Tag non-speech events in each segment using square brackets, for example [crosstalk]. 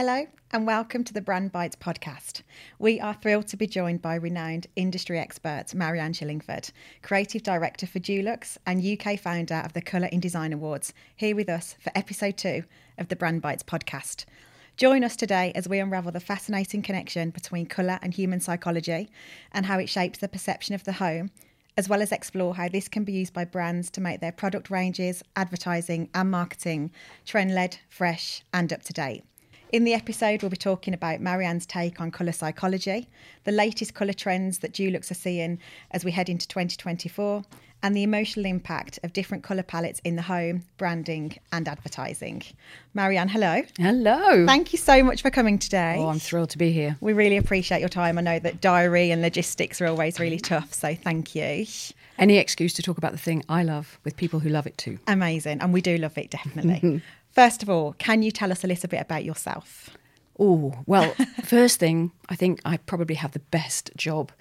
Hello, and welcome to the Brand Bites podcast. We are thrilled to be joined by renowned industry expert Marianne Shillingford, Creative Director for Dulux and UK founder of the Colour in Design Awards, here with us for episode two of the Brand Bites podcast. Join us today as we unravel the fascinating connection between colour and human psychology and how it shapes the perception of the home, as well as explore how this can be used by brands to make their product ranges, advertising, and marketing trend led, fresh, and up to date. In the episode, we'll be talking about Marianne's take on colour psychology, the latest colour trends that Dulux are seeing as we head into 2024, and the emotional impact of different colour palettes in the home, branding, and advertising. Marianne, hello. Hello. Thank you so much for coming today. Oh, I'm thrilled to be here. We really appreciate your time. I know that diary and logistics are always really tough, so thank you. Any excuse to talk about the thing I love with people who love it too. Amazing, and we do love it definitely. [laughs] First of all, can you tell us a little bit about yourself? Oh, well, [laughs] first thing, I think I probably have the best job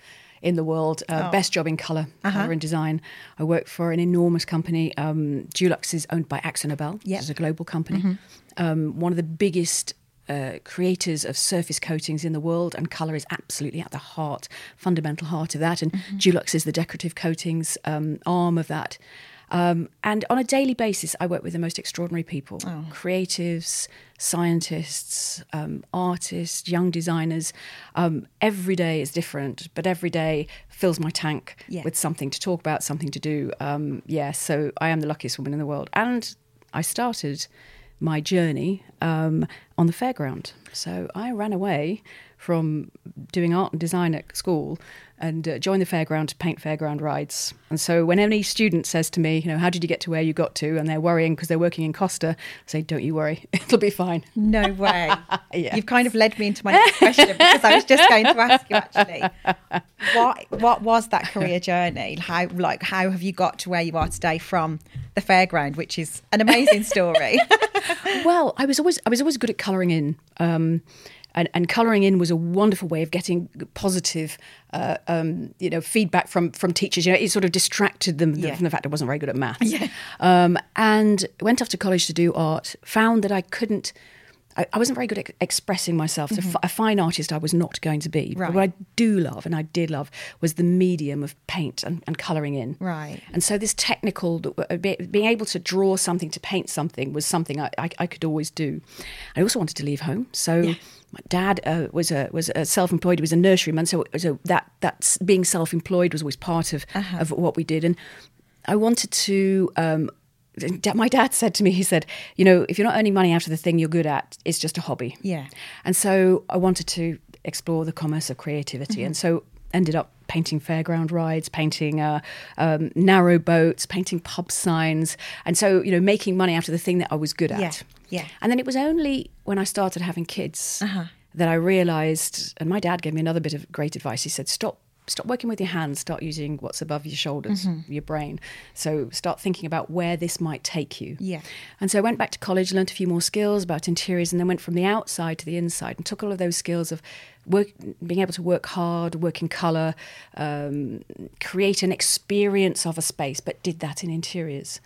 in the world, uh, Oh. best job in color Uh-huh. color and design. I work for an enormous company. Um, Dulux is owned by AkzoNobel, Yep. Mm-hmm. which is a global company. Um, one of the biggest uh, creators of surface coatings in the world, and color is absolutely at the heart, fundamental heart of that. And Mm-hmm. Dulux is the decorative coatings um, arm of that. Um, and on a daily basis, I work with the most extraordinary people Oh. creatives, scientists, um, artists, young designers. Um, every day is different, but every day fills my tank Yeah. with something to talk about, something to do. Um, yeah, so I am the luckiest woman in the world. And I started my journey um, on the fairground. So I ran away from doing art and design at school and uh, joined the fairground to paint fairground rides. And so when any student says to me, you know, how did you get to where you got to? And they're worrying because they're working in Costa, I say, don't you worry, [laughs] it'll be fine. No way. [laughs] Yes. You've kind of led me into my next question because I was just going to ask you actually, what what was that career journey? How like how have you got to where you are today from the fairground, which is an amazing story. [laughs] well, I was always I was always good at colouring in. Um, and, and colouring in was a wonderful way of getting positive, uh, um, you know, feedback from from teachers. You know, it sort of distracted them Yeah. from the fact I wasn't very good at maths. Um, and went off to college to do art. Found that I couldn't. I, I wasn't very good at expressing myself. So fi- a fine artist, I was not going to be. Mm-hmm. Right. But what I do love, and I did love, was the medium of paint and, and colouring in. Right. And so this technical, uh, being able to draw something, to paint something, was something I, I, I could always do. I also wanted to leave home, so my dad uh, was a was a self-employed. He was a nurseryman, so so that that's being self-employed was always part of of what we did, and I wanted to. Um, my dad said to me, he said, you know, if you're not earning money out of the thing you're good at, it's just a hobby. Yeah. And so I wanted to explore the commerce of creativity. And so ended up painting fairground rides, painting uh, um, narrow boats, painting pub signs. And so, you know, making money out of the thing that I was good at. Yeah, yeah. And then it was only when I started having kids that I realized, and my dad gave me another bit of great advice. He said, stop. Stop working with your hands. Start using what's above your shoulders, your brain. So start thinking about where this might take you. Yeah. And so I went back to college, learned a few more skills about interiors, and then went from the outside to the inside and took all of those skills of work, being able to work hard, work in colour, um, create an experience of a space, but did that in interiors.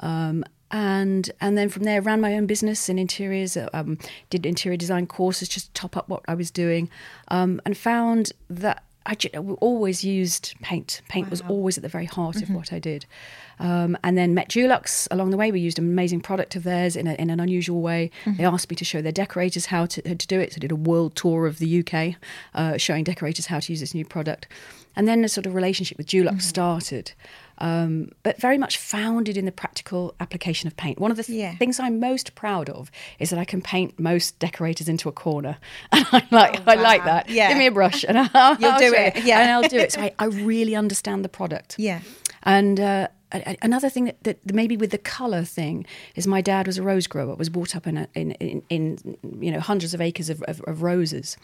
Um, and and then from there ran my own business in interiors um, did interior design courses just to top up what i was doing um, and found that I always used paint. Paint was always at the very heart of what I did. Um, and then met Dulux along the way. We used an amazing product of theirs in, a, in an unusual way. They asked me to show their decorators how to, to do it. So I did a world tour of the UK, uh, showing decorators how to use this new product. And then a sort of relationship with Dulux started, um, but very much founded in the practical application of paint. One of the th- Yeah. things I'm most proud of is that I can paint most decorators into a corner, [laughs] and I like I like that. Yeah. Give me a brush, and [laughs] I'll, You'll I'll do show it, yeah. and I'll do it. So I, [laughs] I really understand the product. Yeah. And uh, another thing that, that maybe with the color thing is my dad was a rose grower, was brought up in a, in, in, in you know hundreds of acres of, of, of roses,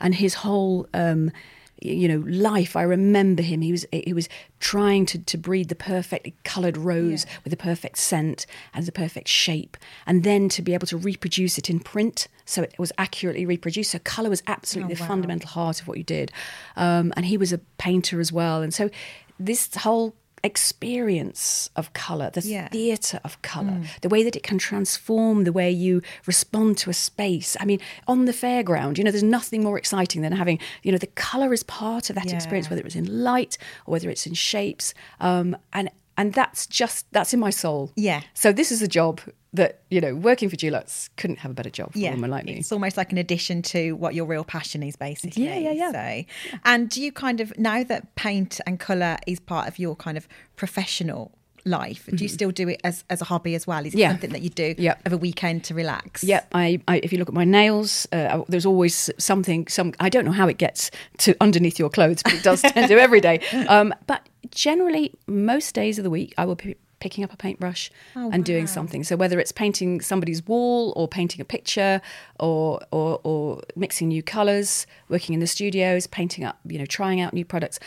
and his whole. Um, you know, life. I remember him. He was he was trying to, to breed the perfectly coloured rose with the perfect scent and the perfect shape, and then to be able to reproduce it in print, so it was accurately reproduced. So colour was absolutely Oh, the wow. fundamental heart of what you did. Um, and he was a painter as well, and so this whole experience of color, the Yeah. theater of color, the way that it can transform the way you respond to a space. I mean, on the fairground, you know, there's nothing more exciting than having, you know, the color is part of that Yeah. experience, whether it's in light or whether it's in shapes. Um, and and that's just that's in my soul. Yeah. So this is a job that you know, working for Dulux couldn't have a better job for yeah, a woman like me. it's almost like an addition to what your real passion is, basically. Yeah, yeah, yeah. So, and do you kind of now that paint and color is part of your kind of professional life, do you still do it as as a hobby as well? Is it Mm-hmm. Yeah. something that you do Yeah. of a weekend to relax? Yeah, I, I, if you look at my nails, uh, there's always something. Some I don't know how it gets to underneath your clothes, but it does tend to every day. [laughs] Um, but generally, most days of the week, I will be picking up a paintbrush Oh, and doing something. So whether it's painting somebody's wall or painting a picture, or or, or mixing new colours, working in the studios, painting up, you know, trying out new products.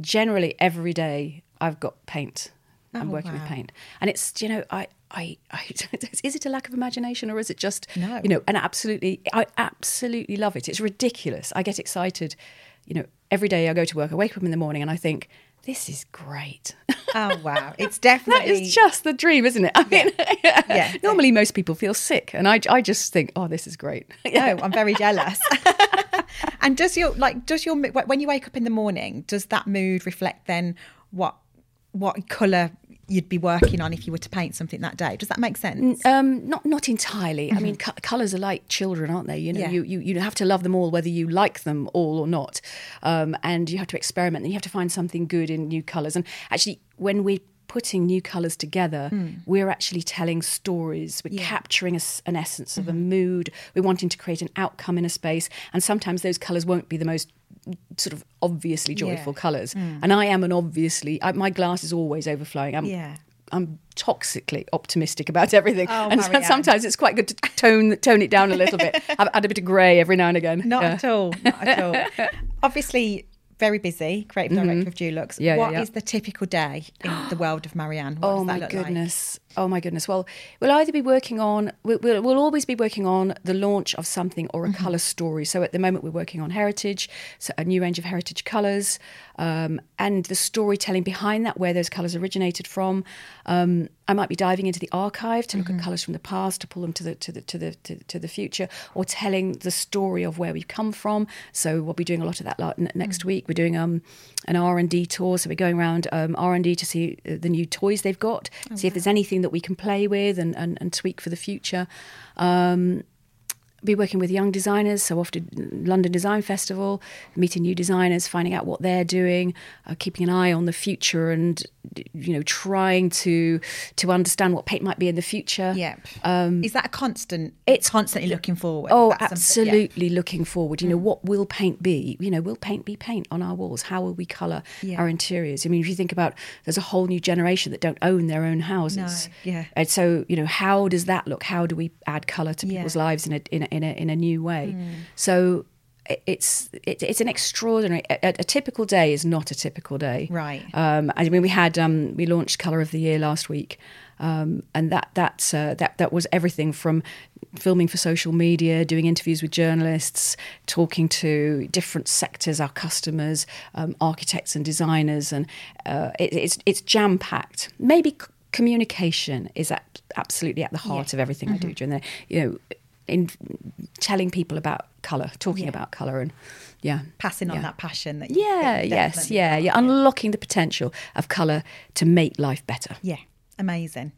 Generally, every day I've got paint. I'm Oh, working with paint, and it's you know I. I, [laughs] I, is it a lack of imagination or is it just No. you know and absolutely I absolutely love it it's ridiculous I get excited you know every day I go to work I wake up in the morning and I think this is great. Oh wow, [laughs] it's definitely is just the dream isn't it? I mean [laughs] Yeah. normally most people feel sick and I, I just think oh this is great. [laughs] No, I'm very jealous. and does your like does your when you wake up in the morning, does that mood reflect then what what color you'd be working on if you were to paint something that day? Does that make sense? Um, not not entirely. I mean, co- colours are like children, aren't they? You know, Mm-hmm. Yeah. you, you you have to love them all, whether you like them all or not. Um, and you have to experiment, and you have to find something good in new colours. And actually, when we're putting new colours together, we're actually telling stories. We're. Yeah. Mm-hmm. capturing a an essence of a mood. We're wanting to create an outcome in a space, and sometimes those colours won't be the most sort of obviously joyful Yeah. Colours. And I am an obviously I, my glass is always overflowing. I'm, Yeah. I'm toxically optimistic about everything, Oh, and Marianne. sometimes it's quite good to tone tone it down a little bit. [laughs] Add, a bit of grey every now and again. Not Yeah. at all. Not at all. [laughs] Obviously, very busy, creative director of Dulux. Mm-hmm. Yeah, yeah, What yeah. is the typical day in the world of Marianne? What Oh does that my look like? Oh my goodness! Well, we'll either be working on we'll, we'll, we'll always be working on the launch of something or a Mm-hmm. colour story. So at the moment we're working on heritage, so a new range of heritage colours, um, and the storytelling behind that, where those colours originated from. Um, I might be diving into the archive to look Mm-hmm. at colours from the past to pull them to the to the to the to, to the future, or telling the story of where we've come from. So we'll be doing a lot of that next week. We're doing um, an R and D tour, so we're going around um, R and D to see uh, the new toys they've got, see if there's anything that we can play with and, and, and tweak for the future. Um, be working with young designers, so often London Design Festival, meeting new designers, finding out what they're doing, uh, keeping an eye on the future, and you know, trying to to understand what paint might be in the future. Yep. is that a constant? it's- constantly looking forward. Oh, That's something- yeah. absolutely looking forward. You know, what will paint be? You know, will paint be paint on our walls? How will we colour Yeah. our interiors? I mean, if you think about there's a whole new generation that don't own their own houses. No, yeah. And so, you know, how does that look? How do we add colour to Yeah. people's lives in a in a in a, in a new way? So it's it, it's an extraordinary a, a typical day is not a typical day Right. um, I mean, we had um, we launched Color of the Year last week, um, and that that's uh, that that was everything from filming for social media, doing interviews with journalists, talking to different sectors, our customers, um, architects and designers, and uh, it, it's it's jam packed. Maybe c- communication is at, absolutely at the heart of everything I do during the you know. In telling people about color, talking Yeah. about color, and yeah, passing on Yeah. that passion that yeah, yes, yeah, yeah. Unlocking the potential of colour to make life better. Yeah, amazing.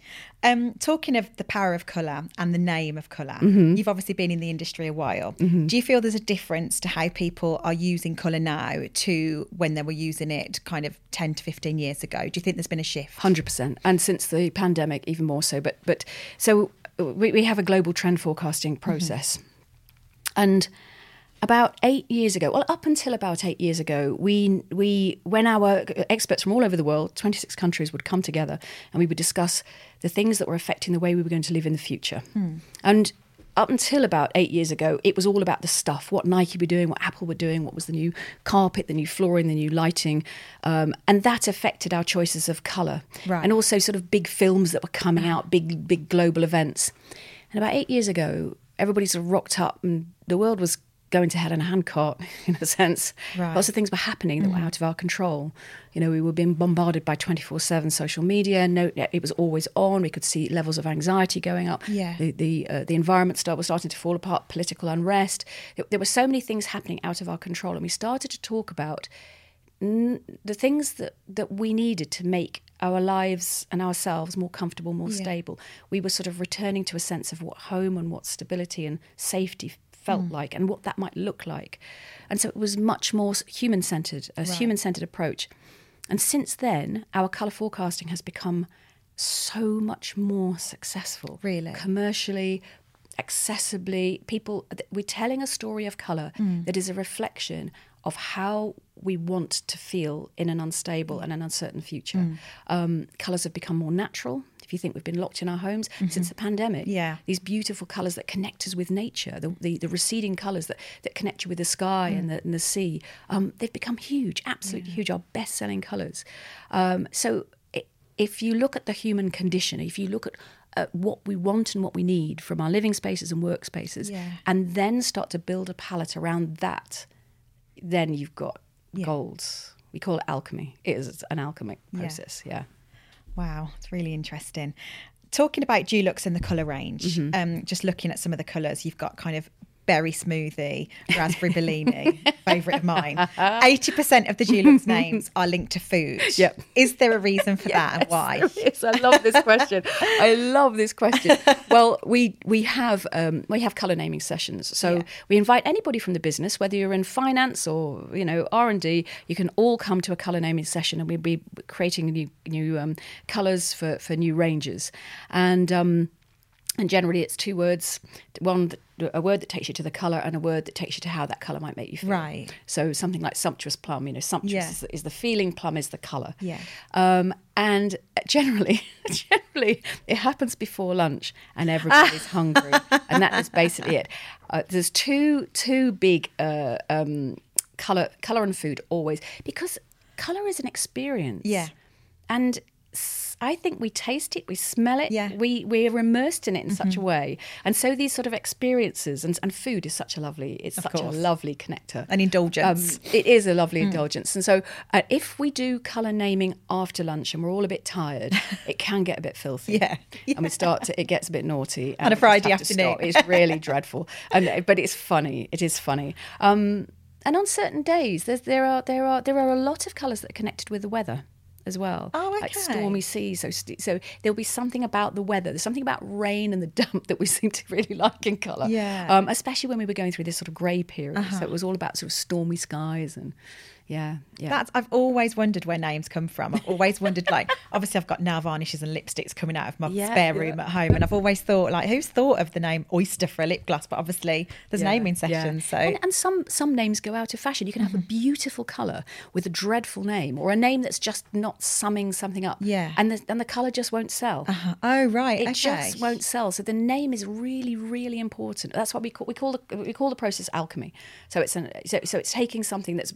Um, talking of the power of colour and the name of color Mm-hmm. you've obviously been in the industry a while. Do you feel there's a difference to how people are using colour now to when they were using it kind of 10 to 15 years ago? Do you think there's been a shift? Hundred percent, and since the pandemic, even more so. But but so we, we have a global trend forecasting mm-hmm. process, and about eight years ago, well, up until about eight years ago, we we when our experts from all over the world, twenty six countries, would come together and we would discuss the things that were affecting the way we were going to live in the future, hmm. and. Up until about eight years ago, it was all about the stuff what Nike were doing, what Apple were doing, what was the new carpet, the new flooring, the new lighting. Um, and that affected our choices of colour. Right. And also, sort of big films that were coming out, big, big global events. And about eight years ago, everybody sort of rocked up and the world was going to hell in a handcart [laughs] in a sense. Right. Lots of things were happening that were out of our control. You know, we were being bombarded by 24 7 social media. No, it was always on. We could see levels of anxiety going up. Yeah. The, the, uh, the environment start, was starting to fall apart, political unrest. There, there were so many things happening out of our control. And we started to talk about n- the things that, that we needed to make our lives and ourselves more comfortable, more Yeah. stable. We were sort of returning to a sense of what home and what stability and safety felt Hmm. like and what that might look like. And so it was much more human centered, a human centered approach. And since then, our colour forecasting has become so much more successful. Really? Commercially, accessibly. People, we're telling a story of colour Mm. that is a reflection of how we want to feel in an unstable and an uncertain future. Mm. Um, colours have become more natural. If you think we've been locked in our homes since the pandemic, Mm-hmm. Yeah. these beautiful colours that connect us with nature, the, the, the receding colours that, that connect you with the sky and, the, and the sea, um, they've become huge, absolutely huge, our best selling colours. Um, so if you look at the human condition, if you look at uh, what we want and what we need from our living spaces and workspaces, Yeah. and then start to build a palette around that, then you've got Yeah. golds. We call it alchemy. It is an alchemic Yeah. process, yeah. Wow, it's really interesting. Talking about Dulux and the colour range, Mm-hmm. um, just looking at some of the colours, you've got kind of berry smoothie, raspberry bellini, favourite of mine. 80% of the Dulux [laughs] names are linked to food. Yep. Is there a reason for that and why? Yes, I love this question. I love this question. Well, we we have um, we have color naming sessions, so Yeah. we invite anybody from the business, whether you're in finance or you know R and D, you can all come to a color naming session, and we'll be creating new new um, colors for for new ranges, and. Um, and generally, it's two words: one, a word that takes you to the color, and a word that takes you to how that color might make you feel. Right. So something like sumptuous plum, you know, sumptuous Yeah. is, the, is the feeling, plum is the color. Yeah. Um, and [laughs] generally, [laughs] generally, it happens before lunch, and everybody's [laughs] hungry, and that is basically it. Uh, there's two two big uh, um, color color and food always because color is an experience. Yeah. and. I think we taste it, we smell it, Yeah. we we're immersed in it in such a way, and so these sort of experiences and, and food is such a lovely, it's such course. a lovely connector. An indulgence. Um, it is a lovely indulgence. And so, uh, if we do colour naming after lunch and we're all a bit tired, [laughs] it can get a bit filthy. Yeah. And we start to, it gets a bit naughty. [laughs] On a and we just Friday afternoon. It's really dreadful. And, uh, but it's funny. It is funny. Um, and on certain days, there's, there, are, there, are, there are a lot of colours that are connected with the weather. As well, Oh, like stormy seas. So, st- so there'll be something about the weather. There's something about rain and the [laughs] damp that we seem to really like in colour. Yeah. Uh-huh. Um, especially when we were going through this sort of grey period. So it was all about sort of stormy skies and yeah, yeah. That's I've always wondered where names come from. I've always wondered like [laughs] obviously I've got nail varnishes and lipsticks coming out of my Yeah, spare yeah. room at home and I've always thought like who's thought of the name oyster for a lip gloss but obviously there's Yeah, naming yeah. sessions so and, and some some names go out of fashion. You can have a beautiful color with a dreadful name, or a name that's just not summing something up. Yeah. and the and the color just won't sell. Uh-huh. oh right It okay just won't sell. So the name is really, really important. That's what we call we call the we call the process alchemy. So it's an so, so it's taking something that's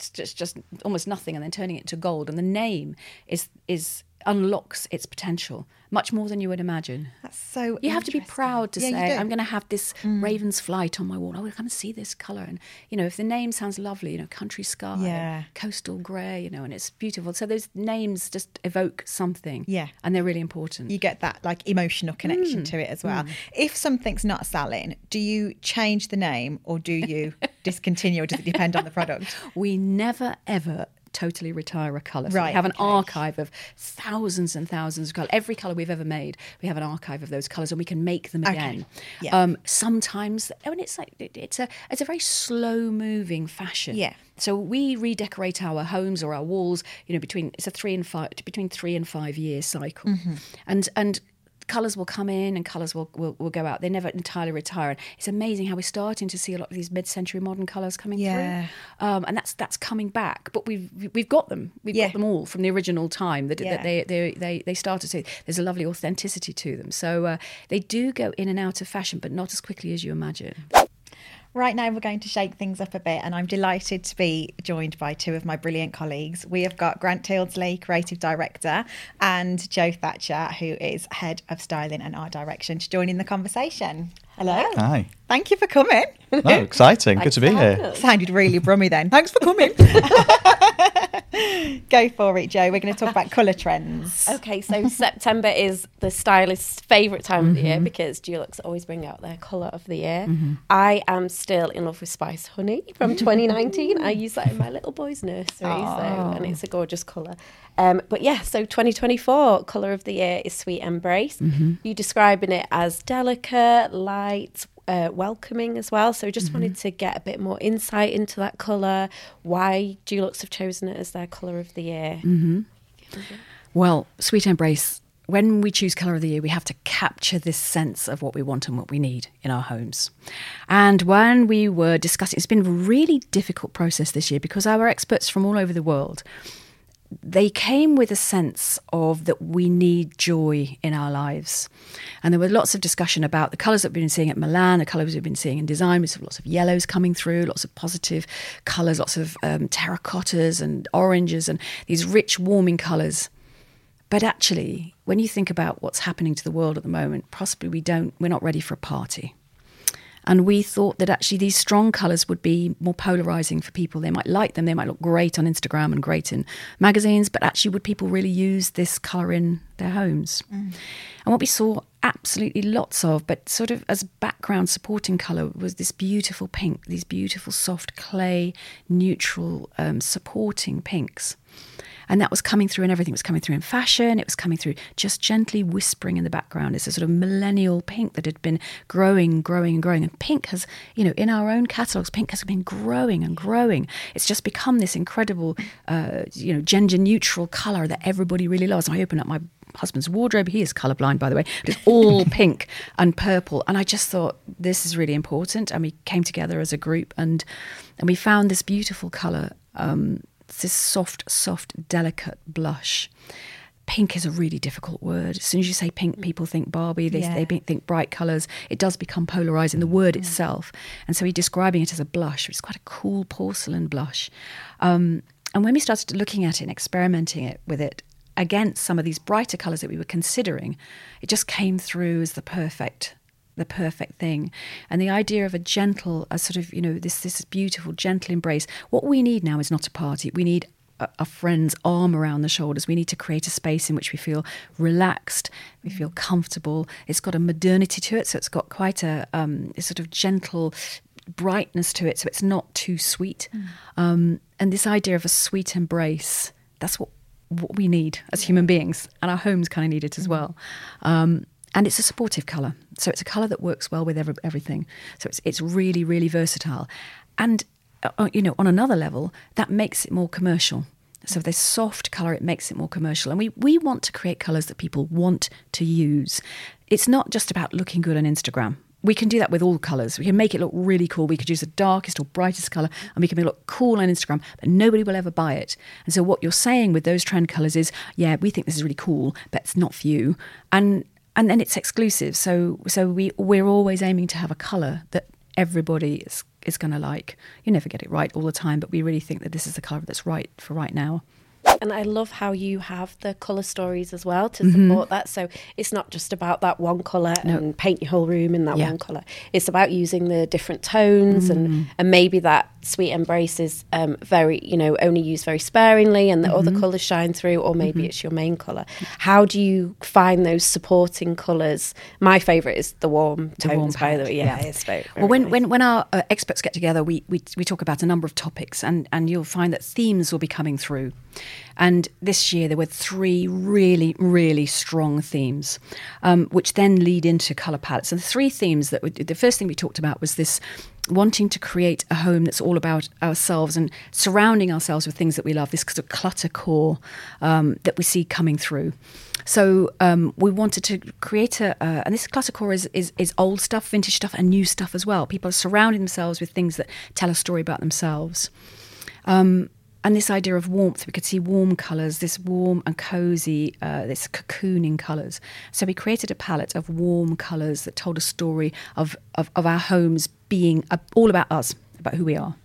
that's just just almost nothing and then turning it to gold. And the name is is unlocks its potential much more than you would imagine. that's so You have to be proud to Yeah, say. Mm. I'm going to have this raven's flight on my wall. I will come and see this colour. And, you know, if the name sounds lovely, you know, country sky, Yeah. coastal grey, you know, and it's beautiful. So those names just evoke something. Yeah. And they're really important. you get that like emotional connection Mm. to it as well. If something's not selling, do you change the name or do you discontinue or does it depend on the product? [laughs] we never, ever totally retire a colour. So Right, we have an okay. archive of thousands and thousands of colours. Every colour we've ever made, we have an archive of those colours, and we can make them Okay, again. yeah. Um, sometimes, I mean, it's like it- it's a it's a very slow moving fashion. Yeah. So we redecorate our homes or our walls. You know, between it's a three and five between three and five year cycle, Mm-hmm. and and. Colours will come in and colours will, will, will go out. They never entirely retire. And it's amazing how we're starting to see a lot of these mid-century modern colours coming Yeah. through um, and that's that's coming back. But we've we've got them. We've Yeah. got them all from the original time that, Yeah. that they, they they they started to. There's a lovely authenticity to them. So uh, they do go in and out of fashion, but not as quickly as you imagine. Right now, we're going to shake things up a bit, and I'm delighted to be joined by two of my brilliant colleagues. We have got Grant Tildesley, Creative Director, and Joe Thatcher, who is Head of Styling and Art Direction, to join in the conversation. Hello. Hi. Thank you for coming. No, exciting. Good to be for here. us. Sounded really brummy then. Thanks for coming. [laughs] Go for it, Joe. We're going to talk about colour trends. Okay, so September is the stylist's favourite time of the Mm-hmm. year because Dulux always bring out their colour of the year. I am still in love with Spice Honey from [laughs] 2019. I use that in my little boy's nursery, so, and it's a gorgeous colour. Um, but yeah, so 2024 colour of the year is Sweet Embrace. Mm-hmm. You describing it as delicate, light, uh, welcoming as well. So just wanted to get a bit more insight into that colour, why Dulux have chosen it as their colour of the year. Well, Sweet Embrace, when we choose colour of the year, we have to capture this sense of what we want and what we need in our homes. And when we were discussing, it's been a really difficult process this year because our experts from all over the world they came with a sense of that we need joy in our lives. And there were lots of discussion about the colours that we've been seeing at Milan, the colours we've been seeing in design. We saw lots of yellows coming through, lots of positive colours, lots of um, terracottas and oranges and these rich, warming colours. But actually, when you think about what's happening to the world at the moment, possibly we don't, we're not ready for a party. And we thought that actually these strong colours would be more polarizing for people. They might like them, they might look great on Instagram and great in magazines, but actually, would people really use this colour in their homes? And what we saw absolutely lots of, but sort of as background supporting colour, was this beautiful pink, these beautiful soft clay, neutral, um, supporting pinks. And that was coming through, and everything was coming through in fashion. It was coming through just gently whispering in the background. It's a sort of millennial pink that had been growing, growing, and growing. And pink has, you know, in our own catalogues, pink has been growing and growing. It's just become this incredible, uh, you know, gender neutral colour that everybody really loves. I open up my husband's wardrobe. He is colourblind, by the way. But it's all [laughs] pink and purple. And I just thought this is really important. And we came together as a group and and we found this beautiful colour. Um, it's this soft, soft, delicate blush. Pink is a really difficult word. As soon as you say pink, people think Barbie. They, Yeah. they think- bright colours. It does become polarising, the word itself. And so he's describing it as a blush. It's quite a cool porcelain blush. Um, and when we started looking at it and experimenting it with it against some of these brighter colours that we were considering, it just came through as the perfect the perfect thing. And the idea of a gentle a sort of you know this this beautiful gentle embrace. What we need now is not a party. We need a, a friend's arm around the shoulders. We need to create a space in which we feel relaxed we feel comfortable. It's got a modernity to it so it's got quite a, um, a sort of gentle brightness to it so it's not too sweet. Um, and this idea of a sweet embrace that's what what we need as human beings and our homes kind of need it as well. Um, and it's a supportive color so it's a color that works well with every, everything so it's it's really really versatile and uh, you know on another level that makes it more commercial so this soft color it makes it more commercial and we we want to create colors that people want to use it's not just about looking good on instagram we can do that with all colours. We can make it look really cool. We could use the darkest or brightest colour and we can make it look cool on Instagram, but nobody will ever buy it. And so what you're saying with those trend colours is, yeah, we think this is really cool, but it's not for you. And and then it's exclusive. So so we we're always aiming to have a colour that everybody is is going to like. You never get it right all the time, but we really think that this is the colour that's right for right now. And I love how you have the colour stories as well to Mm-hmm. support that. So it's not just about that one colour and paint your whole room in that Yeah. one colour. It's about using the different tones Mm. and, and maybe that sweet embrace is um, very, you know, only used very sparingly and the other Mm-hmm. colours shine through, or maybe it's your main colour. How do you find those supporting colours? My favourite is the warm tones, warm by the way. Yeah, yeah. it's very, Well, when, nice. when, when our uh, experts get together, we, we, we talk about a number of topics, and, and you'll find that themes will be coming through. And this year, there were three really, really strong themes, um, which then lead into colour palettes. And the three themes that we, the first thing we talked about was this wanting to create a home that's all about ourselves and surrounding ourselves with things that we love, this sort of clutter core um, that we see coming through. So um, we wanted to create a, uh, and this clutter core is, is is old stuff, vintage stuff, and new stuff as well. People are surrounding themselves with things that tell a story about themselves. Um, and this idea of warmth, we could see warm colours, this warm and cosy, uh, this cocooning colours. So we created a palette of warm colours that told a story of, of, of our homes being all about us, about who we are.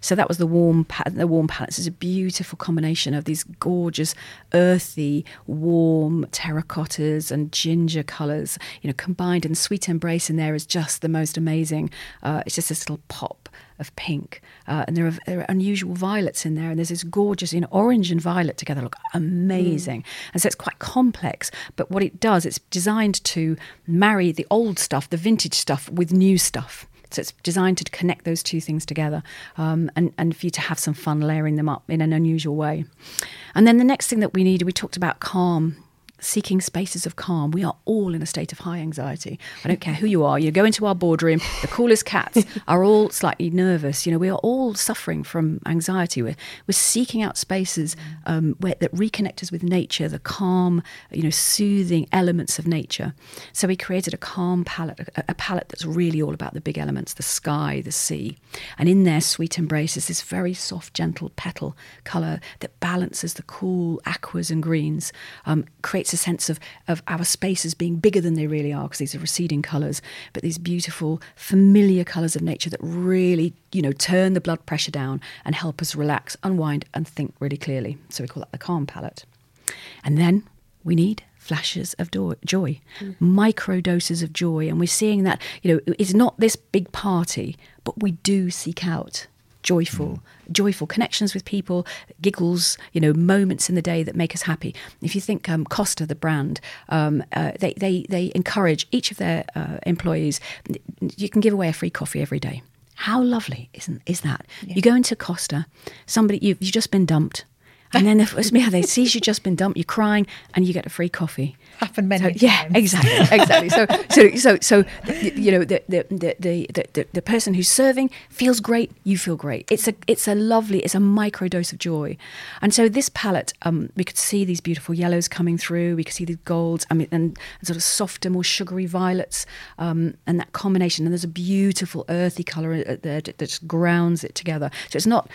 So that was the warm the warm palettes. It's a beautiful combination of these gorgeous, earthy, warm terracottas and ginger colours, you know, combined. And sweet embrace in there is just the most amazing. Uh, it's just this little pop of pink, uh, and there are, there are, unusual violets in there, and there's this gorgeous, you know, orange and violet together look amazing, mm. and so it's quite complex. But what it does, it's designed to marry the old stuff, the vintage stuff, with new stuff. So it's designed to connect those two things together, um, and and for you to have some fun layering them up in an unusual way. And then the next thing that we need, we talked about calm seeking spaces of calm. We are all in a state of high anxiety. I don't care who you are. You go into our boardroom, the coolest cats [laughs] are all slightly nervous. You know, we are all suffering from anxiety. We're, we're seeking out spaces um, where, that reconnect us with nature, the calm, you know, soothing elements of nature. So we created a calm palette, a, a palette that's really all about the big elements, the sky, the sea. And in there, Sweet Embrace is this very soft, gentle petal colour that balances the cool aquas and greens, um, creates creates a sense of, of our spaces being bigger than they really are because these are receding colours, but these beautiful, familiar colours of nature that really, you know, turn the blood pressure down and help us relax, unwind, and think really clearly. So we call that the calm palette. And then we need flashes of do- joy, mm. micro doses of joy. And we're seeing that, you know, it's not this big party, but we do seek out joyful, mm. joyful connections with people, giggles, you know, moments in the day that make us happy. If you think um, Costa, the brand, um, uh, they, they, they encourage each of their uh, employees, you can give away a free coffee every day. How lovely isn't is that? Yeah. You go into Costa, somebody you've, you've just been dumped, and then if, yeah, they see you've just been dumped, you're crying, and you get a free coffee. Happened many so, times. Yeah, exactly, exactly. So, so, so, so, you know, the the, the the the the person who's serving feels great. You feel great. It's a it's a lovely, it's a micro dose of joy. And so this palette, um, we could see these beautiful yellows coming through. We could see these golds. I mean, and sort of softer, more sugary violets, um, and that combination. And there's a beautiful earthy color there that just grounds it together. So it's not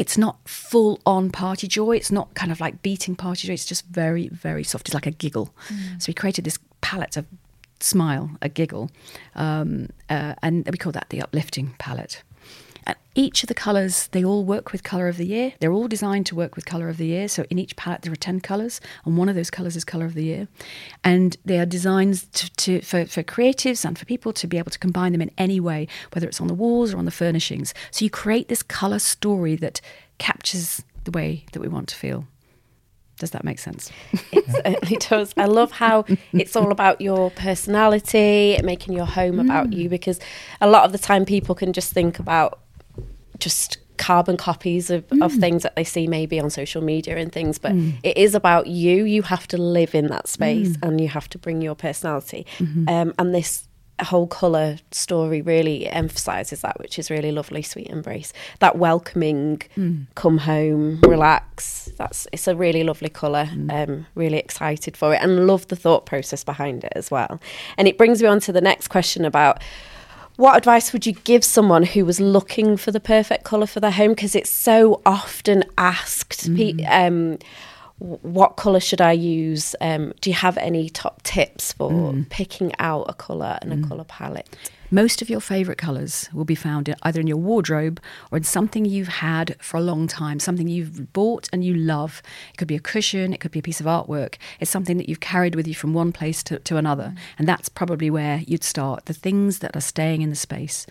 it's not full on party joy. It's not kind of like beating party joy. It's just very, very soft. It's like a giggle. Mm. So we created this palette of smile, a giggle, um, uh, and we call that the uplifting palette. Each of the colours, they all work with colour of the year. They're all designed to work with colour of the year. So in each palette, there are 10 colours, and one of those colours is colour of the year. And they are designed to, to, for, for creatives and for people to be able to combine them in any way, whether it's on the walls or on the furnishings. So you create this colour story that captures the way that we want to feel. Does that make sense? it certainly [laughs] does. I love how it's all about your personality, making your home mm. about you, because a lot of the time people can just think about just carbon copies of, mm. of things that they see maybe on social media and things but mm. it is about you you have to live in that space mm. and you have to bring your personality mm-hmm. um, and this whole colour story really emphasises that, which is really lovely. Sweet embrace, that welcoming, mm. come home, relax. That's it's a really lovely colour. Mm. Um, really excited for it and love the thought process behind it as well. And it brings me on to the next question about what advice would you give someone who was looking for the perfect colour for their home? Because it's so often asked. Mm. Um, what colour should I use? Um, do you have any top tips for mm. picking out a colour and mm. a colour palette? Most of your favourite colours will be found either in your wardrobe or in something you've had for a long time, something you've bought and you love. It could be a cushion, it could be a piece of artwork. It's something that you've carried with you from one place to, to another. Mm. And that's probably where you'd start the things that are staying in the space.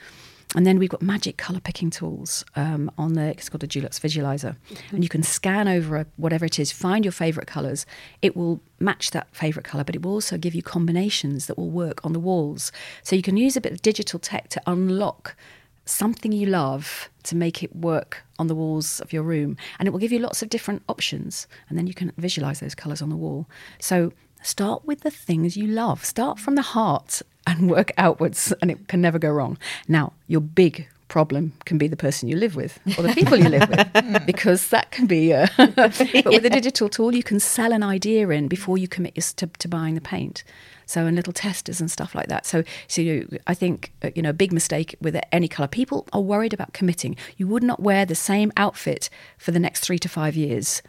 And then we've got magic color picking tools um, on the, it's called a Dulux Visualizer. Mm-hmm. And you can scan over a, whatever it is, find your favorite colors. It will match that favorite color, but it will also give you combinations that will work on the walls. So you can use a bit of digital tech to unlock something you love to make it work on the walls of your room. And it will give you lots of different options. And then you can visualize those colors on the wall. So start with the things you love. Start from the heart and work outwards, and it can never go wrong. Now, your big problem can be the person you live with or the people you live with [laughs] because that can be uh, [laughs] but with a [laughs] digital tool you can sell an idea in before you commit to, to buying the paint so and little testers and stuff like that so so you, i think uh, you know a big mistake with any color people are worried about committing you would not wear the same outfit for the next 3 to 5 years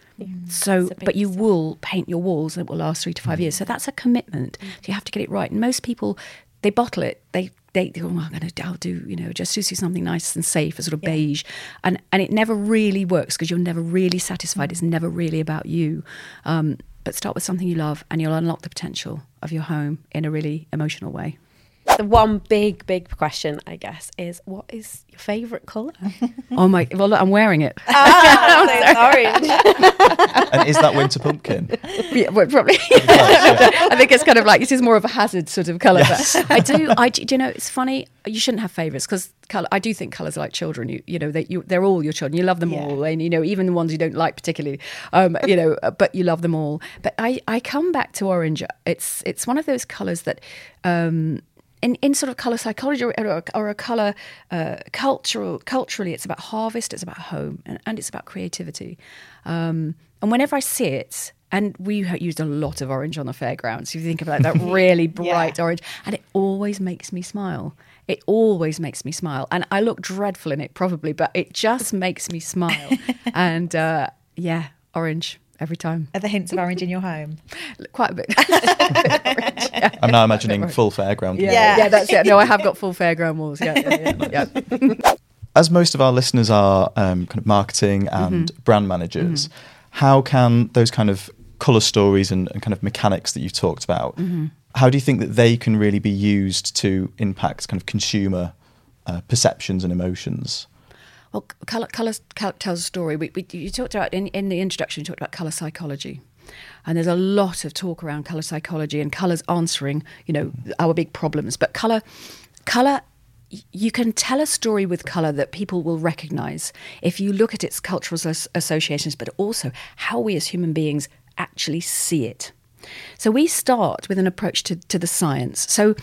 so, but you will paint your walls and it will last three to five years. So that's a commitment. So you have to get it right. And most people, they bottle it. They they, oh, I'm going to, I'll do, you know, just do something nice and safe, a sort of yeah. beige. And, and it never really works because you're never really satisfied. Mm. It's never really about you. Um, but start with something you love and you'll unlock the potential of your home in a really emotional way. The one big, big question, I guess, is what is your favourite colour? [laughs] oh my! Well, look, I'm wearing it. Ah, [laughs] orange. [laughs] and is that winter pumpkin? Yeah, well, probably. I think it's kind of like this is more of a hazard sort of colour. Yes. But I do. I do you know? It's funny. You shouldn't have favourites because color. I do think colours are like children. You you know they you, they're all your children. You love them yeah. all, and you know even the ones you don't like particularly. Um, you know, but you love them all. But I I come back to orange. It's it's one of those colours that. Um, in, in sort of color psychology or, or, or a color uh, cultural culturally it's about harvest it's about home and, and it's about creativity. Um, and whenever i see it and we used a lot of orange on the fairgrounds if you think about that [laughs] really bright yeah. orange and it always makes me smile. It always makes me smile. And i look dreadful in it probably but it just makes me smile. [laughs] And uh, yeah orange every time. Are there hints of orange in your home? [laughs] Quite a bit. yeah. [laughs] I'm now imagining [laughs] full fairground. Yeah. yeah, yeah, that's it. No, I have got full fairground walls. Yeah, yeah, yeah. As most of our listeners are um, kind of marketing and mm-hmm. brand managers, mm-hmm. how can those kind of colour stories and, and, kind of mechanics that you've talked about, mm-hmm. how do you think that they can really be used to impact kind of consumer uh, perceptions and emotions? Well, color, color, color tells a story. We, we, you talked about in, in the introduction. You talked about color psychology, and there's a lot of talk around color psychology and colors answering, you know, our big problems. But color, color, you can tell a story with color that people will recognize if you look at its cultural associations, but also how we as human beings actually see it. So we start with an approach to, to the science. So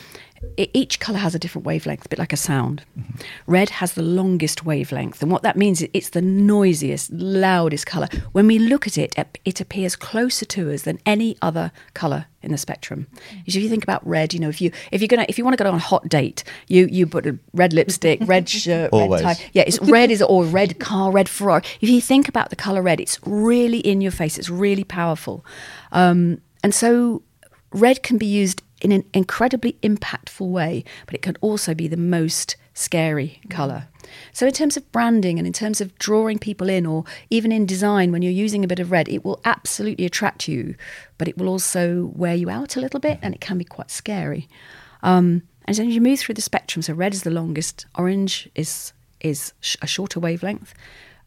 each color has a different wavelength, a bit like a sound. Mm-hmm. Red has the longest wavelength, and what that means is it's the noisiest, loudest color. When we look at it, it appears closer to us than any other color in the spectrum. Mm-hmm. If you think about red, you know, if you if you're gonna if you want to go on a hot date, you you put a red lipstick, red [laughs] shirt, red tie. Yeah, it's red is or red car, red Ferrari. If you think about the color red, it's really in your face. It's really powerful, um, and so red can be used in an incredibly impactful way, but it can also be the most scary colour. So, in terms of branding and in terms of drawing people in, or even in design, when you're using a bit of red, it will absolutely attract you, but it will also wear you out a little bit and it can be quite scary. Um, and as you move through the spectrum, so red is the longest, orange is, is a shorter wavelength.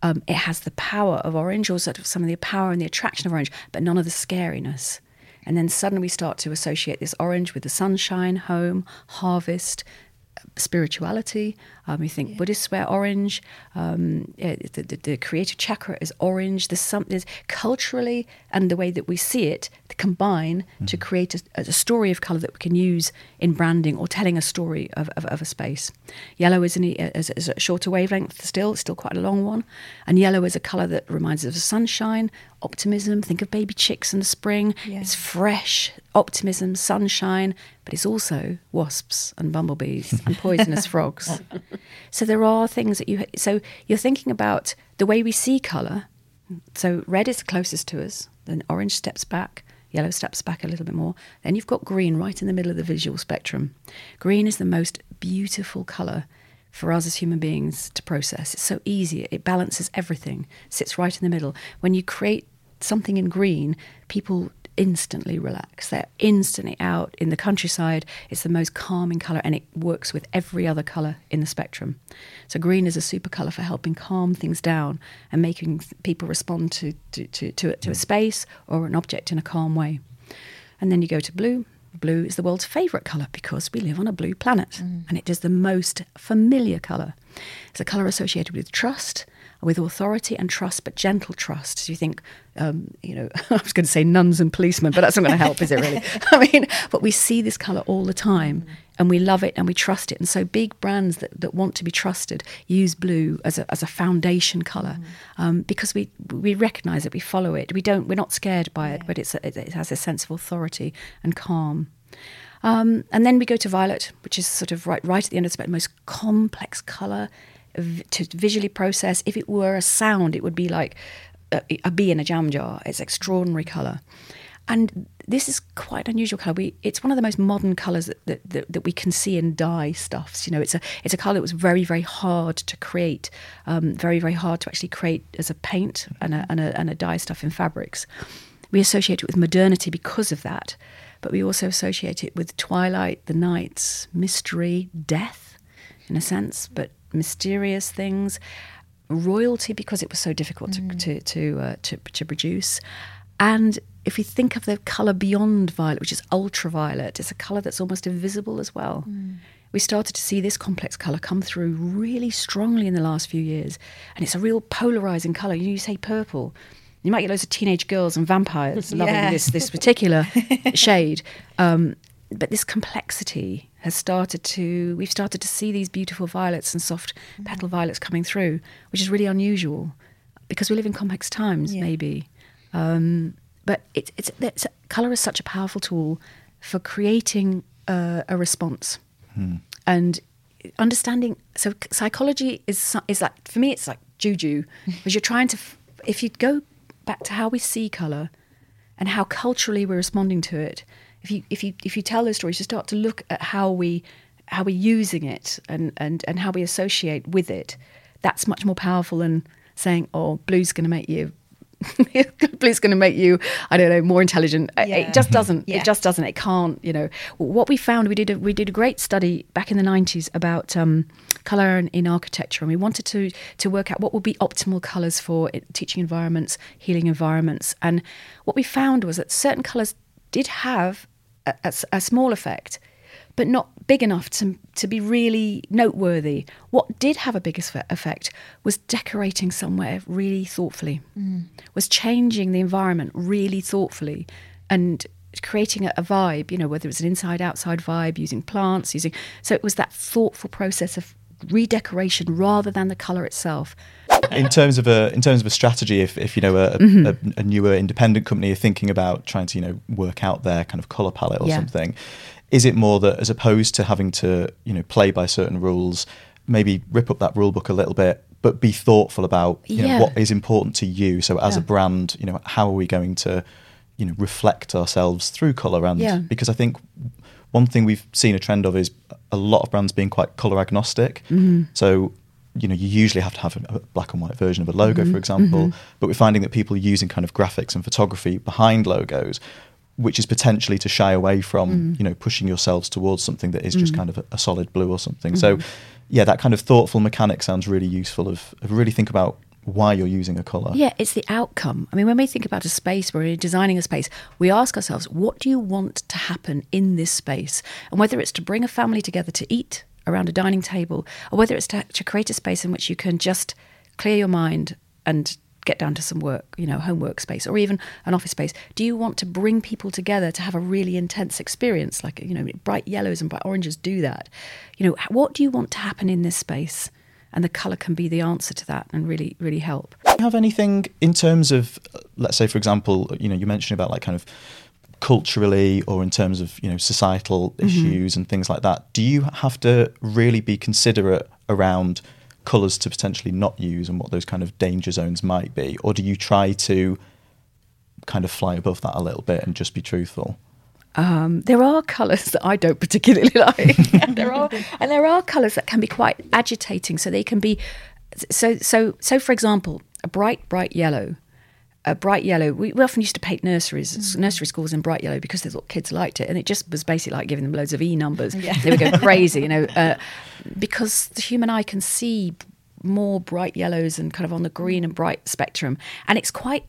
Um, it has the power of orange, or sort of some of the power and the attraction of orange, but none of the scariness. And then suddenly we start to associate this orange with the sunshine, home, harvest, uh, spirituality. Um, we think yeah. Buddhists wear orange. Um, yeah, the, the, the, creative chakra is orange. There's something culturally and the way that we see it combine mm-hmm. to create a, a, story of color that we can use in branding or telling a story of, of, of a space. Yellow is, an, is, is, a shorter wavelength still, still quite a long one. And yellow is a color that reminds us of sunshine, optimism. Think of baby chicks in the spring. Yeah. It's fresh, optimism, sunshine, but it's also wasps and bumblebees and [laughs] poisonous frogs. [laughs] So there are things that you. So you're thinking about the way we see color. So red is closest to us. Then orange steps back. Yellow steps back a little bit more. Then you've got green right in the middle of the visual spectrum. Green is the most beautiful color for us as human beings to process. It's so easy. It balances everything. Sits right in the middle. When you create something in green, people instantly relax. They're instantly out in the countryside. It's the most calming colour and it works with every other colour in the spectrum. So, green is a super colour for helping calm things down and making people respond to, to, to, to, to a space or an object in a calm way. And then you go to blue. Blue is the world's favourite colour because we live on a blue planet mm. and it is the most familiar colour. It's a colour associated with trust, with authority and trust, but gentle trust. So you think, um, you know, [laughs] I was going to say nuns and policemen, but that's not going to help, is it really? [laughs] [laughs] I mean, but we see this colour all the time and we love it and we trust it. And so big brands that, that want to be trusted use blue as a, as a foundation colour mm. um, because we, we recognise it, we follow it. We don't, we're not scared by it, yeah. but it's a, it has a sense of authority and calm. Um, and then we go to violet, which is sort of right, right at the end of the spectrum, most complex colour to visually process. If it were a sound, it would be like a, a bee in a jam jar. It's extraordinary colour. And this is quite an unusual color. We, it's one of the most modern colors that, that, that, that, we can see in dye stuffs. You know, it's a it's a color that was very very hard to create, um, very very hard to actually create as a paint and a, and a, and a dye stuff in fabrics. We associate it with modernity because of that, but we also associate it with twilight, the nights, mystery, death, in a sense, but mysterious things, royalty because it was so difficult mm. to to to, uh, to to produce, and if we think of the colour beyond violet, which is ultraviolet, it's a colour that's almost invisible as well. Mm. We started to see this complex colour come through really strongly in the last few years. And it's a real polarising colour. You say purple. You might get loads of teenage girls and vampires loving [laughs] yeah. this, this particular shade. [laughs] Um, but this complexity has started to, we've started to see these beautiful violets and soft mm. petal violets coming through, which is really unusual because we live in complex times, yeah. maybe. Um, but it's, it's, it's color is such a powerful tool for creating a response hmm. and understanding. So psychology is is like for me, it's like juju, [laughs] because you're trying to. If you go back to how we see color and how culturally we're responding to it, if you if you if you tell those stories, you start to look at how we how we're using it and and and how we associate with it. That's much more powerful than saying, "Oh, blue's going to make you [laughs] blue's going to make you i don't know more intelligent yeah. it just doesn't yeah. it just doesn't it can't you know what we found we did a, we did a great study back in the 90s about um, color in, in, architecture and we wanted to to work out what would be optimal colors for teaching environments healing environments and what we found was that certain colors did have a, a, small effect but not big enough to, to be really noteworthy. What did have a big effect was decorating somewhere really thoughtfully, mm. was changing the environment really thoughtfully and creating a, a, vibe, you know, whether it's an inside outside vibe, using plants, using. So it was that thoughtful process of redecoration rather than the colour itself. In terms of a in terms of a strategy, if, if you know a, mm-hmm. a, a, newer independent company are thinking about trying to you know work out their kind of color palette or yeah. something, is it more that as opposed to having to you know play by certain rules, maybe rip up that rule book a little bit, but be thoughtful about you yeah. know what is important to you. So as yeah. a brand, you know how are we going to you know reflect ourselves through color and yeah. because I think one thing we've seen a trend of is a lot of brands being quite color agnostic. Mm-hmm. So you know you usually have to have a black and white version of a logo mm-hmm. for example mm-hmm. but we're finding that people are using kind of graphics and photography behind logos which is potentially to shy away from mm. you know pushing yourselves towards something that is just mm. kind of a, a, solid blue or something. Mm-hmm. So yeah, that kind of thoughtful mechanic sounds really useful. Of, of really think about why you're using a colour. Yeah, it's the outcome. I mean, when we think about a space, we're designing a space, we ask ourselves, what do you want to happen in this space? And whether it's to bring a family together to eat around a dining table, or whether it's to, to create a space in which you can just clear your mind and get down to some work, you know, homework space or even an office space? Do you want to bring people together to have a really intense experience? Like, you know, bright yellows and bright oranges do that. You know, what do you want to happen in this space? And the colour can be the answer to that and really, really help. Do you have anything in terms of, let's say, for example, you know, you mentioned about like kind of culturally or in terms of, you know, societal mm-hmm. issues and things like that. Do you have to really be considerate around colours to potentially not use and what those kind of danger zones might be? Or do you try to kind of fly above that a little bit and just be truthful? Um, there are colours that I don't particularly [laughs] like. and there are and there are colours that can be quite agitating. So they can be so so so. For example, a bright bright yellow a bright yellow. We, we, often used to paint nurseries, mm. nursery schools in bright yellow because they thought kids liked it, and it just was basically like giving them loads of E numbers. Yeah. They would go [laughs] crazy, you know, uh, because the human eye can see more bright yellows and kind of on the green and bright spectrum, and it's quite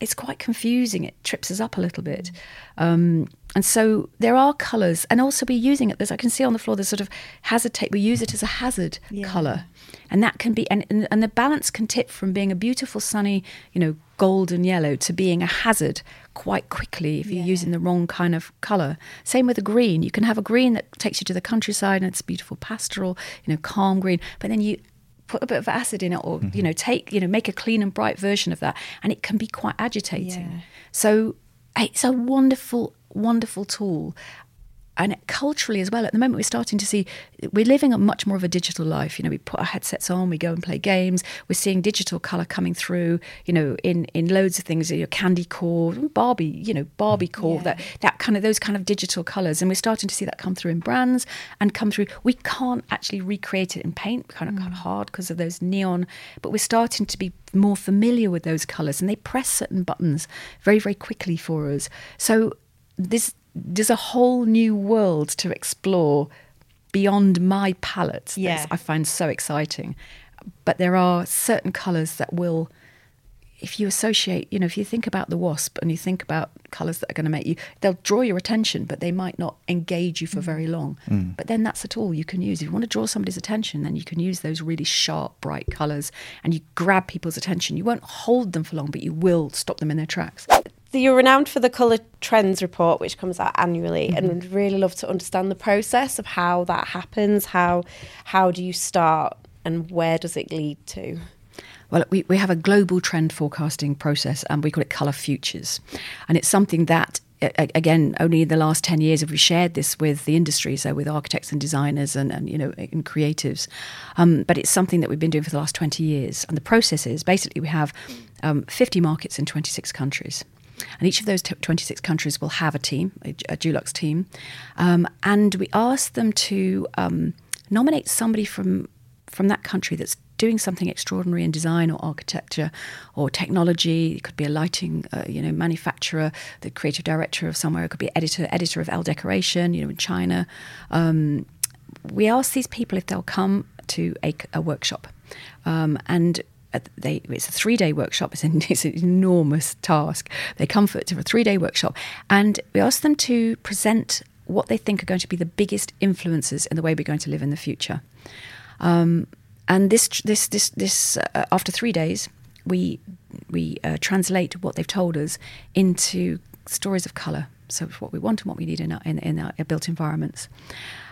it's quite confusing. It trips us up a little bit. Um, and so there are colours, and also we're using it. There's I can see on the floor. There's sort of hazard tape. We use it as a hazard yeah. colour, and that can be and, and the balance can tip from being a beautiful sunny, you know, golden yellow to being a hazard quite quickly if you're yeah. using the wrong kind of colour. Same with a green. You can have a green that takes you to the countryside and it's beautiful pastoral, you know, calm green. But then you put a bit of acid in it or mm-hmm. you know take you know make a clean and bright version of that and it can be quite agitating yeah. so it's a wonderful wonderful tool and culturally as well at the moment we're starting to see we're living a much more of a digital life you know we put our headsets on we go and play games we're seeing digital color coming through you know in in loads of things you know, candy core barbie you know barbie core yeah. that that kind of those kind of digital colors and we're starting to see that come through in brands and come through we can't actually recreate it in paint kind of, mm. kind of hard because of those neon but we're starting to be more familiar with those colors and they press certain buttons very very quickly for us so this there's a whole new world to explore beyond my palette. Yeah. I find so exciting. But there are certain colours that will, if you associate, you know, if you think about the wasp and you think about colours that are going to make you, they'll draw your attention, but they might not engage you for mm. very long. Mm. But then that's a tool you can use. If you want to draw somebody's attention, then you can use those really sharp, bright colours and you grab people's attention. You won't hold them for long, but you will stop them in their tracks you're renowned for the colour trends report, which comes out annually, mm-hmm. and would really love to understand the process of how that happens. How how do you start, and where does it lead to? Well, we, we have a global trend forecasting process, and we call it Colour Futures, and it's something that again, only in the last 10 years have we shared this with the industry, so with architects and designers and, and you know, and creatives. Um, but it's something that we've been doing for the last 20 years. And the process is basically we have um, 50 markets in 26 countries. And each of those t- 26 countries will have a team, a, a Dulux team. Um, and we ask them to um, nominate somebody from, from that country that's doing something extraordinary in design or architecture or technology. It could be a lighting, uh, you know, manufacturer, the creative director of somewhere. It could be editor, editor of Elle Decoration, you know, in China. Um, we ask these people if they'll come to a, a workshop, um, and they, it's a three day workshop. It's, an, [laughs] it's, an enormous task. They come for, to a three day workshop, and we ask them to present what they think are going to be the biggest influences in the way we're going to live in the future. Um, and this, this, this, this uh, after three days, we we uh, translate what they've told us into stories of color. So what we want and what we need in our, in, in our built environments.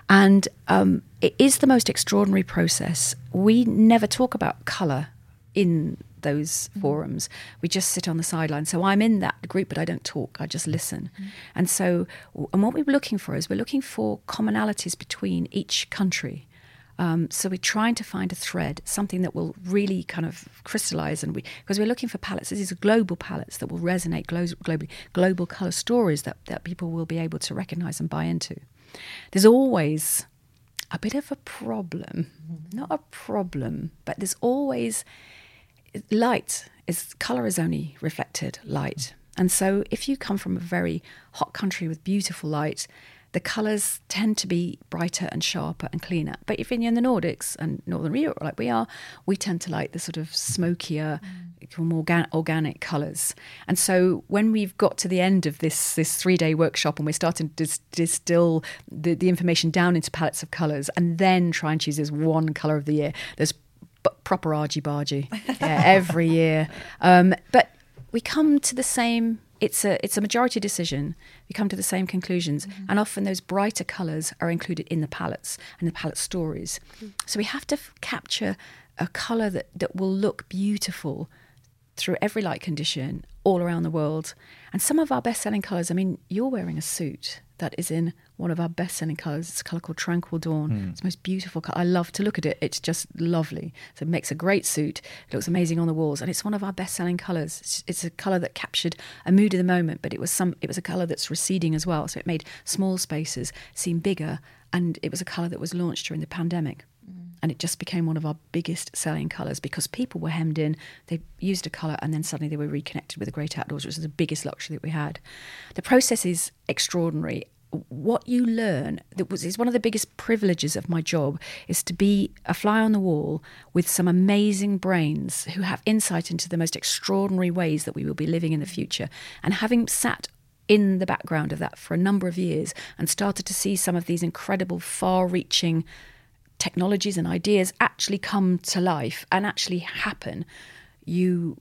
And um, it is the most extraordinary process. We never talk about color in those mm. forums. We just sit on the sidelines. So I'm in that group, but I don't talk. I just listen. Mm. And so, and what we're looking for is we're looking for commonalities between each country. Um, so we're trying to find a thread, something that will really kind of crystallize, and we because we're looking for palettes. These are global palettes that will resonate glo- globally, global color stories that that people will be able to recognize and buy into. There's always a bit of a problem, mm. not a problem, but there's always light is color is only reflected light. And so if you come from a very hot country with beautiful light, the colours tend to be brighter and sharper and cleaner. But if you're in the Nordics and Northern Europe, like we are, we tend to like the sort of smokier, mm. more organ- organic colours. And so when we've got to the end of this this three day workshop and we're starting to dis- distill the, the information down into palettes of colours and then try and choose this one colour of the year, there's proper argy bargy yeah, every year. Um, but we come to the same. It's a it's a majority decision. We come to the same conclusions, mm-hmm. and often those brighter colours are included in the palettes and the palette stories. Mm-hmm. So we have to f- capture a colour that that will look beautiful through every light condition all around the world. And some of our best selling colours. I mean, you're wearing a suit that is in one of our best selling colours. It's a colour called Tranquil Dawn. Mm. It's the most beautiful colour. I love to look at it. It's just lovely. So it makes a great suit. It looks amazing on the walls. And it's one of our best selling colours. It's, it's, a colour that captured a mood of the moment, but it was some it was a colour that's receding as well. So it made small spaces seem bigger. And it was a colour that was launched during the pandemic. Mm. And it just became one of our biggest selling colours because people were hemmed in. They used a colour and then suddenly they were reconnected with the great outdoors, which was the biggest luxury that we had. The process is extraordinary what you learn that was is one of the biggest privileges of my job is to be a fly on the wall with some amazing brains who have insight into the most extraordinary ways that we will be living in the future. And having sat in the background of that for a number of years and started to see some of these incredible far reaching technologies and ideas actually come to life and actually happen you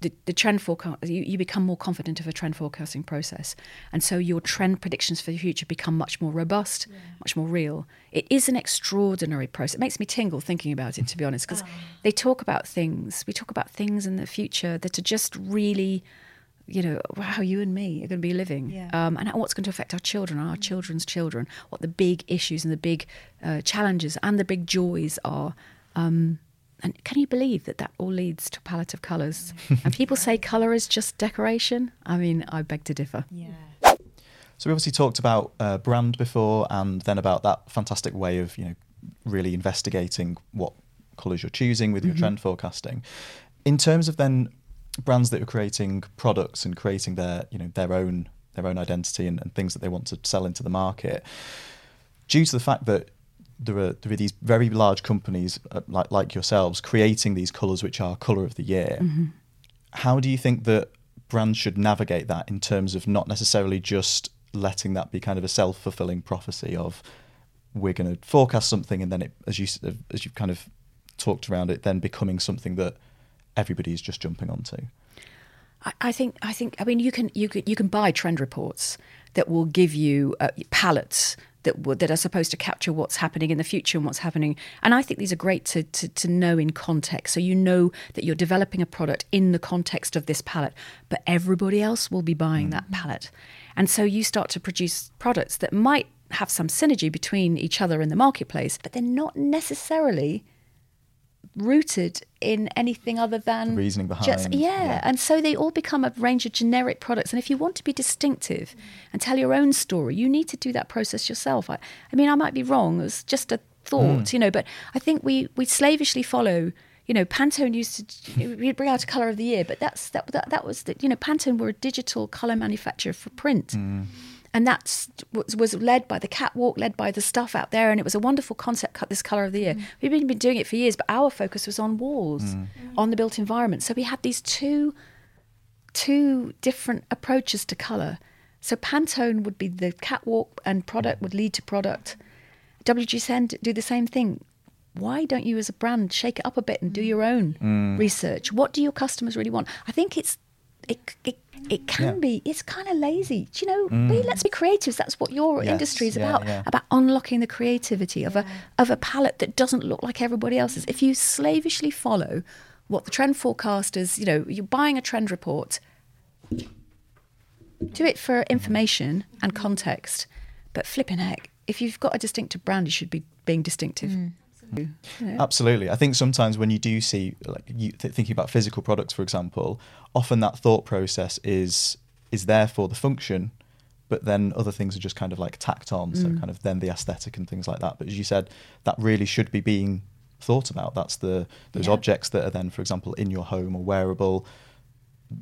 the, the trend forecast you, you become more confident of a trend forecasting process. And so your trend predictions for the future become much more robust yeah. much more real. It is an extraordinary process. It makes me tingle thinking about it to be honest because oh. they talk about things. We talk about things in the future that are just really you know how you and me are going to be living. Yeah. um, and what's going to affect our children our children's children what the big issues and the big uh, challenges and the big joys are. Um, and can you believe that that all leads to a palette of colours and people say colour is just decoration i mean i beg to differ Yeah. So we obviously talked about uh, brand before, and then about that fantastic way of you know really investigating what colours you're choosing with your trend forecasting. In terms of then brands that are creating products and creating their you know their own their own identity and, and things that they want to sell into the market, due to the fact that there are there are these very large companies uh, like like yourselves creating these colours which are colour of the year. How do you think that brands should navigate that in terms of not necessarily just letting that be kind of a self fulfilling prophecy of we're going to forecast something and then it as you as you've kind of talked around it then becoming something that everybody is just jumping onto. I, I think I think I mean you can you can you can buy trend reports that will give you uh, palettes that that are supposed to capture what's happening in the future and what's happening. And I think these are great to, to to know in context, so you know that you're developing a product in the context of this palette, but everybody else will be buying that mm-hmm. palette, and so you start to produce products that might have some synergy between each other in the marketplace, but they're not necessarily rooted in anything other than The reasoning just behind, yeah. yeah. and so they all become a range of generic products and if you want to be distinctive and tell your own story you need to do that process yourself i, I mean i might be wrong it's just a thought hmm. you know but i think we we slavishly follow you know pantone used to we'd bring out a color of the year but that's that that, that was that. you know pantone were a digital color manufacturer for print hmm. And that was, was led by the catwalk, led by the stuff out there, and it was a wonderful concept. Cut this color of the year. Mm. We've been, been doing it for years, but our focus was on walls, mm. Mm. on the built environment. So we had these two two different approaches to color. So Pantone would be the catwalk, and product would lead to product. WGSN d- do the same thing. Why don't you, as a brand, shake it up a bit and do your own research? What do your customers really want? I think it's it it, it can Yeah. be. It's kind of lazy. Do you know? Mm. Really, let's be creatives. That's what your Yes, industry is yeah, about. yeah. About unlocking the creativity of a of a palette that doesn't look like everybody else's. If you slavishly follow what the trend forecasters, you know, you're buying a trend report. Do it for information and context, but flipping heck, if you've got a distinctive brand, you should be being distinctive. You know? Absolutely. I think sometimes when you do see, like, you th- thinking about physical products, for example, often that thought process is is there for the function, but then other things are just kind of like tacked on. So mm. kind of then the aesthetic and things like that. But as you said, that really should be being thought about. That's the those Yeah. objects that are then, for example, in your home or wearable.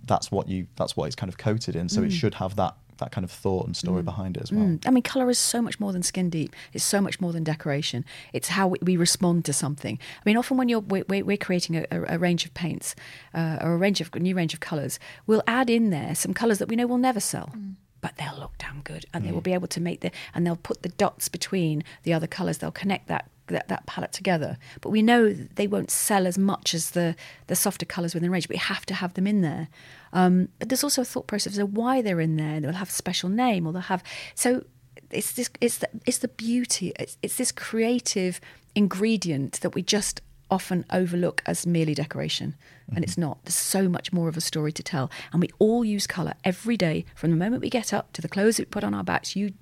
That's what you. That's what it's kind of coated in. So it mm. should have that that kind of thought and story behind it as well. Mm. I mean, color is so much more than skin deep. It's so much more than decoration. It's how we, we respond to something. I mean, often when you're we're, we're we're creating a, a, a range of paints uh, or a range of a new range of colors, we'll add in there some colors that we know will never sell. But they'll look damn good, and they will be able to make the and they'll put the dots between the other colors. They'll connect that that, that palette together. But we know they won't sell as much as the the softer colors within range. But we have to have them in there. Um, but there's also a thought process of why they're in there. They'll have a special name, or they'll have so it's this it's the, it's the beauty it's, it's this creative ingredient that we just often overlook as merely decoration and it's not there's so much more of a story to tell and we all use color every day from the moment we get up to the clothes we put on our backs you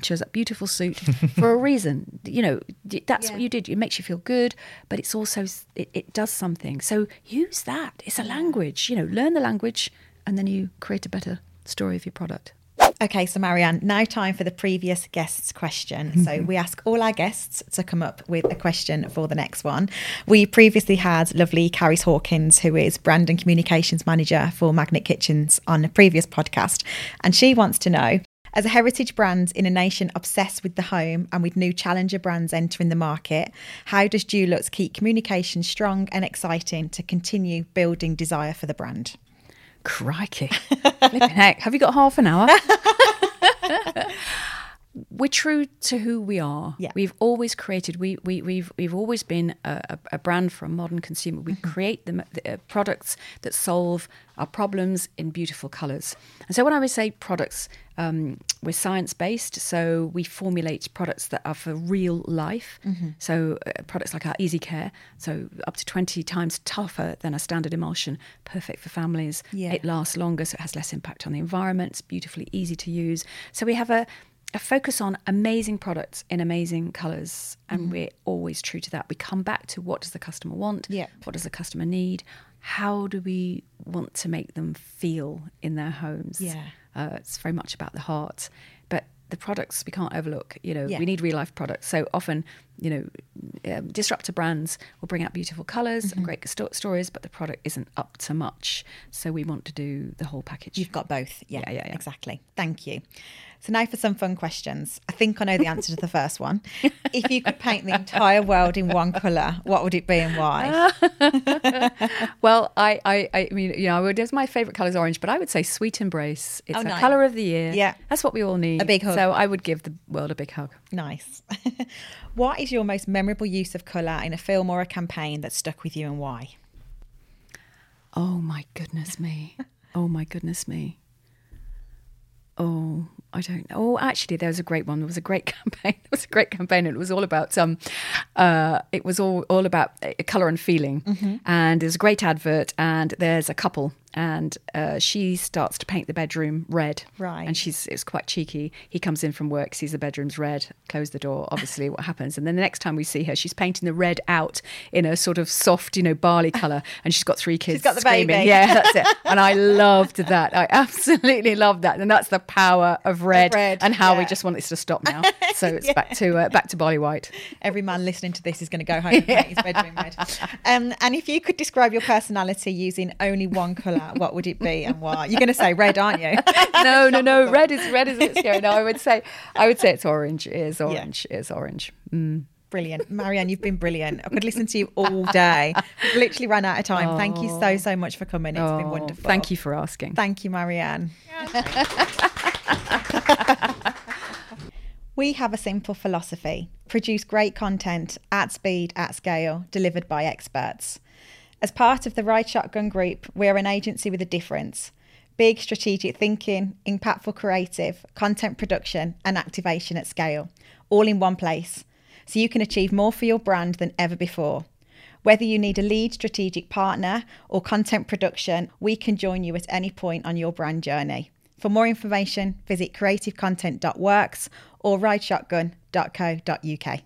chose that beautiful suit for a [laughs] reason. You know d- that's what you did. It makes you feel good but it's also it, it does something. So use that. It's a language you know learn the language and then you create a better story of your product. Okay, so Marianne, now time for the previous guest's question. So mm-hmm. we ask all our guests to come up with a question for the next one. We previously had lovely Caris Hawkins, who is brand and communications manager for Magnet Kitchens, on a previous podcast, and she wants to know. As a heritage brand in a nation obsessed with the home and with new challenger brands entering the market, how does Dulux keep communication strong and exciting to continue building desire for the brand? Crikey. [laughs] Heck. Have you got half an hour? [laughs] We're true to who we are. Yeah. We've always created. We we we've we've always been a, a, brand for a modern consumer. We create the, the uh, products that solve our problems in beautiful colours. And so when I would say products, Um, we're science based, so we formulate products that are for real life. Mm-hmm. So uh, products like our Easy Care, so up to 20 times tougher than a standard emulsion, perfect for families. Yeah. It lasts longer, so it has less impact on the environment. It's beautifully easy to use. So we have a a focus on amazing products in amazing colours, and Mm-hmm. we're always true to that. We come back to what does the customer want? Yeah. What does the customer need? How do we want to make them feel in their homes? Yeah. Uh, it's very much about the heart. But the products we can't overlook. You know, Yeah. we need real life products. So often, you know, um, disruptor brands will bring out beautiful colors Mm-hmm. and great sto- stories, but the product isn't up to much. So we want to do the whole package. You've got both. Yeah, Yeah, yeah, yeah. exactly. Thank you. So now for some fun questions. I think I know the answer to the first one. [laughs] If you could paint the entire world in one colour, what would it be and why? [laughs] Well, I, I, I mean, you know, I would, my favorite colour is orange, but I would say sweet embrace. It's Oh, the nice. colour of the year. Yeah. That's what we all need. A big hug. So I would give the world a big hug. Nice. [laughs] what is your most memorable use of colour in a film or a campaign that stuck with you and why? Oh my goodness me. Oh my goodness me. Oh, I don't know. Oh, actually, there was a great one. There was a great [laughs] campaign. There was a great campaign, and it was all about um, uh, it was all all about uh, color and feeling. Mm-hmm. And there's a great advert, and there's a couple, and uh, she starts to paint the bedroom red. Right. And she's it's quite cheeky. He comes in from work, sees the bedroom's red, close the door. Obviously, what happens? And then the next time we see her, she's painting the red out in a sort of soft, you know, barley [laughs] color, and she's got three kids. she's got the screaming. baby. Yeah, that's it. [laughs] And I loved that. I absolutely loved that. And that's the power of red, red, and how we just want this to stop now. [laughs] So it's back to uh, back to barley white. Every man listening to this is going to go home and paint his bedroom red. Um, and if you could describe your personality using only one colour, what would it be and why? You're going to say red, aren't you? [laughs] No, no, no. Red is red is a bit scary. No, I would say I would say it's orange. It is orange. It is orange. Mm. Brilliant. Marianne, you've been brilliant. I could listen to you all day. We've literally ran out of time. Thank you so, so much for coming. It's been Oh, wonderful. Thank you for asking. Thank you, Marianne. we have a simple philosophy produce great content at speed, at scale, delivered by experts. As part of the Ride Shotgun Group, we're an agency with a difference big strategic thinking, impactful creative, content production, and activation at scale, all in one place. So you can achieve more for your brand than ever before. Whether you need a lead strategic partner or content production, we can join you at any point on your brand journey. For more information, visit creativecontent.works or rideshotgun.co.uk.